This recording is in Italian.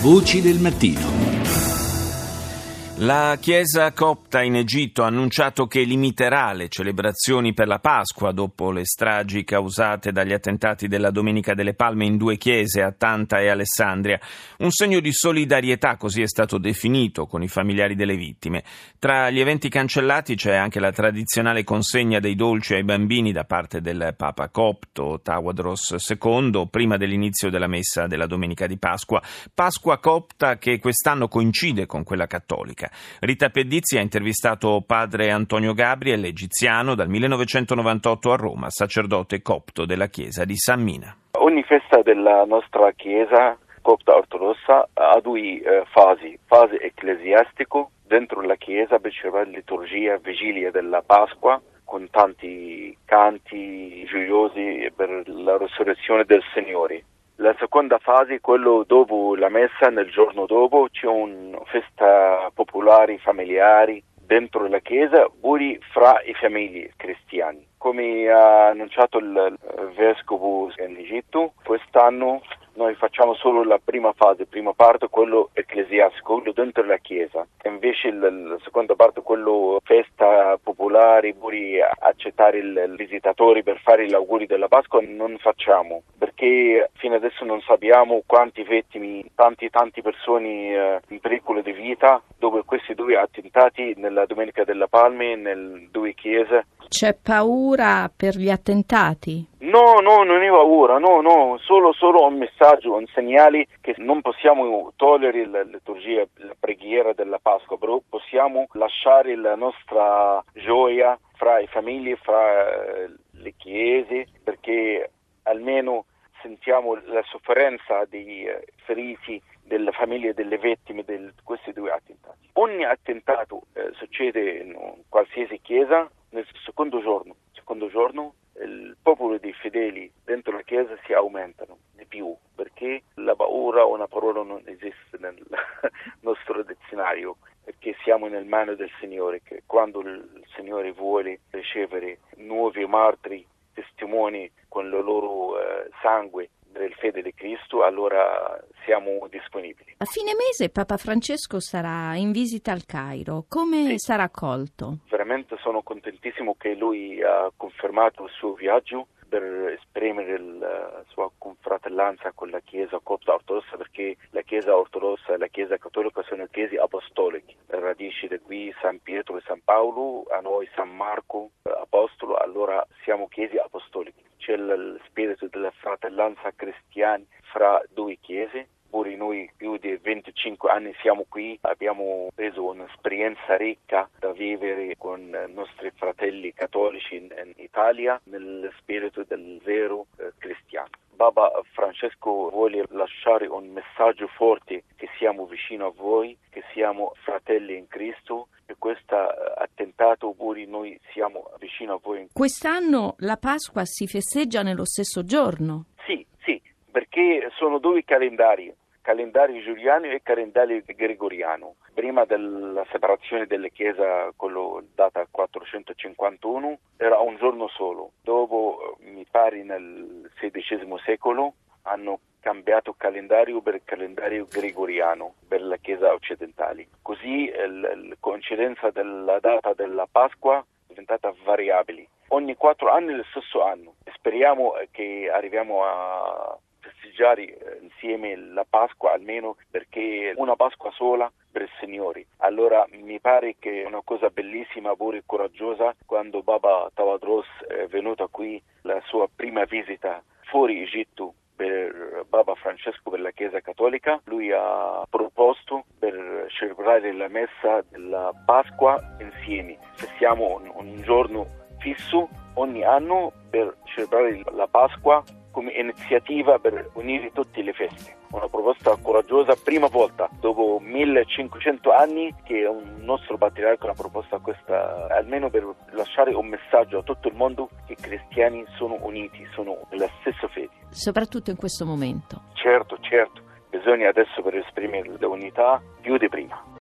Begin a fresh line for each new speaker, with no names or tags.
Voci del mattino.
La Chiesa copta in Egitto ha annunciato che limiterà le celebrazioni per la Pasqua dopo le stragi causate dagli attentati della Domenica delle Palme in due chiese, a Tanta e Alessandria. Un segno di solidarietà, così è stato definito, con i familiari delle vittime. Tra gli eventi cancellati c'è anche la tradizionale consegna dei dolci ai bambini da parte del Papa copto Tawadros II, prima dell'inizio della messa della Domenica di Pasqua. Pasqua copta che quest'anno coincide con quella cattolica. Rita Pedizzi ha intervistato padre Antonio Gabriel, egiziano, dal 1998 a Roma, sacerdote copto della chiesa di San Mina.
Ogni festa della nostra chiesa copta ortodossa ha due eh, fasi, fase ecclesiastico dentro la chiesa per la liturgia vigilia della Pasqua con tanti canti gioiosi per la risurrezione del Signore la seconda fase, quello dopo la messa, nel giorno dopo, c'è una festa popolare familiari dentro la chiesa, pure fra i famiglie cristiani. Come ha annunciato il vescovo in Egitto, quest'anno noi facciamo solo la prima fase, prima parte, quello ecclesiastico, quello dentro la chiesa. Invece la, la seconda parte, quello festa popolare, pure accettare i visitatori per fare gli auguri della Pasqua, non facciamo, perché fino adesso non sappiamo quanti vittime, tanti tanti persone eh, in pericolo di vita, dopo questi due attentati nella Domenica della Palme, nelle due chiese.
C'è paura per gli attentati?
No, no, non è paura, no, no, solo, solo un messaggio, un segnale che non possiamo togliere la liturgia, la preghiera della Pasqua, però possiamo lasciare la nostra gioia fra le famiglie, fra eh, le chiese, perché almeno sentiamo la sofferenza dei eh, feriti, delle famiglie delle vittime di questi due attentati. Ogni attentato eh, succede in qualsiasi chiesa nel secondo giorno. Secondo giorno il popolo dei fedeli dentro la Chiesa si aumentano di più perché la paura o una parola non esiste nel nostro dizionario perché siamo nel mano del Signore che quando il Signore vuole ricevere nuovi martiri testimoni con il loro eh, sangue del fede di Cristo, allora siamo disponibili.
A fine mese Papa Francesco sarà in visita al Cairo. Come sì. sarà accolto?
Veramente sono contentissimo che lui ha confermato il suo viaggio per esprimere la sua confratellanza con la Chiesa copta ortodossa perché la Chiesa ortodossa e la Chiesa cattolica sono chiese apostoliche. Radici da qui San Pietro e San Paolo, a noi San Marco, apostolo, allora siamo chiese apostoliche c'è lo spirito della fratellanza cristiana fra due chiese. Pure noi più di 25 anni siamo qui, abbiamo preso un'esperienza ricca da vivere con i nostri fratelli cattolici in, in Italia nel spirito del vero eh, cristiano. Papa Francesco vuole lasciare un messaggio forte che siamo vicino a voi, che siamo fratelli in Cristo e questo attentato pure noi siamo vicino a voi.
Quest'anno la Pasqua si festeggia nello stesso giorno?
Sì, sì, perché sono due calendari calendario giuliano e calendario gregoriano. Prima della separazione delle chiese, quello data 451, era un giorno solo. Dopo, mi pare nel XVI secolo, hanno cambiato calendario per il calendario gregoriano per la Chiesa occidentale. Così la coincidenza della data della Pasqua è diventata variabile. Ogni quattro anni è lo stesso anno. Speriamo che arriviamo a festeggiare eh, insieme la Pasqua almeno perché una Pasqua sola per il Signore. Allora mi pare che è una cosa bellissima, pure coraggiosa, quando Baba Tawadros è venuto qui, la sua prima visita fuori Egitto Baba Francesco per la Chiesa Cattolica, lui ha proposto per celebrare la messa della Pasqua insieme. Siamo un giorno fisso ogni anno per celebrare la Pasqua come iniziativa per unire tutte le feste. Una proposta coraggiosa, prima volta dopo 1500 anni che un nostro patriarca ha proposto questa, almeno per lasciare un messaggio a tutto il mondo che i cristiani sono uniti, sono nella stessa fede.
Soprattutto in questo momento.
Certo, certo, bisogna adesso per esprimere l'unità più di prima.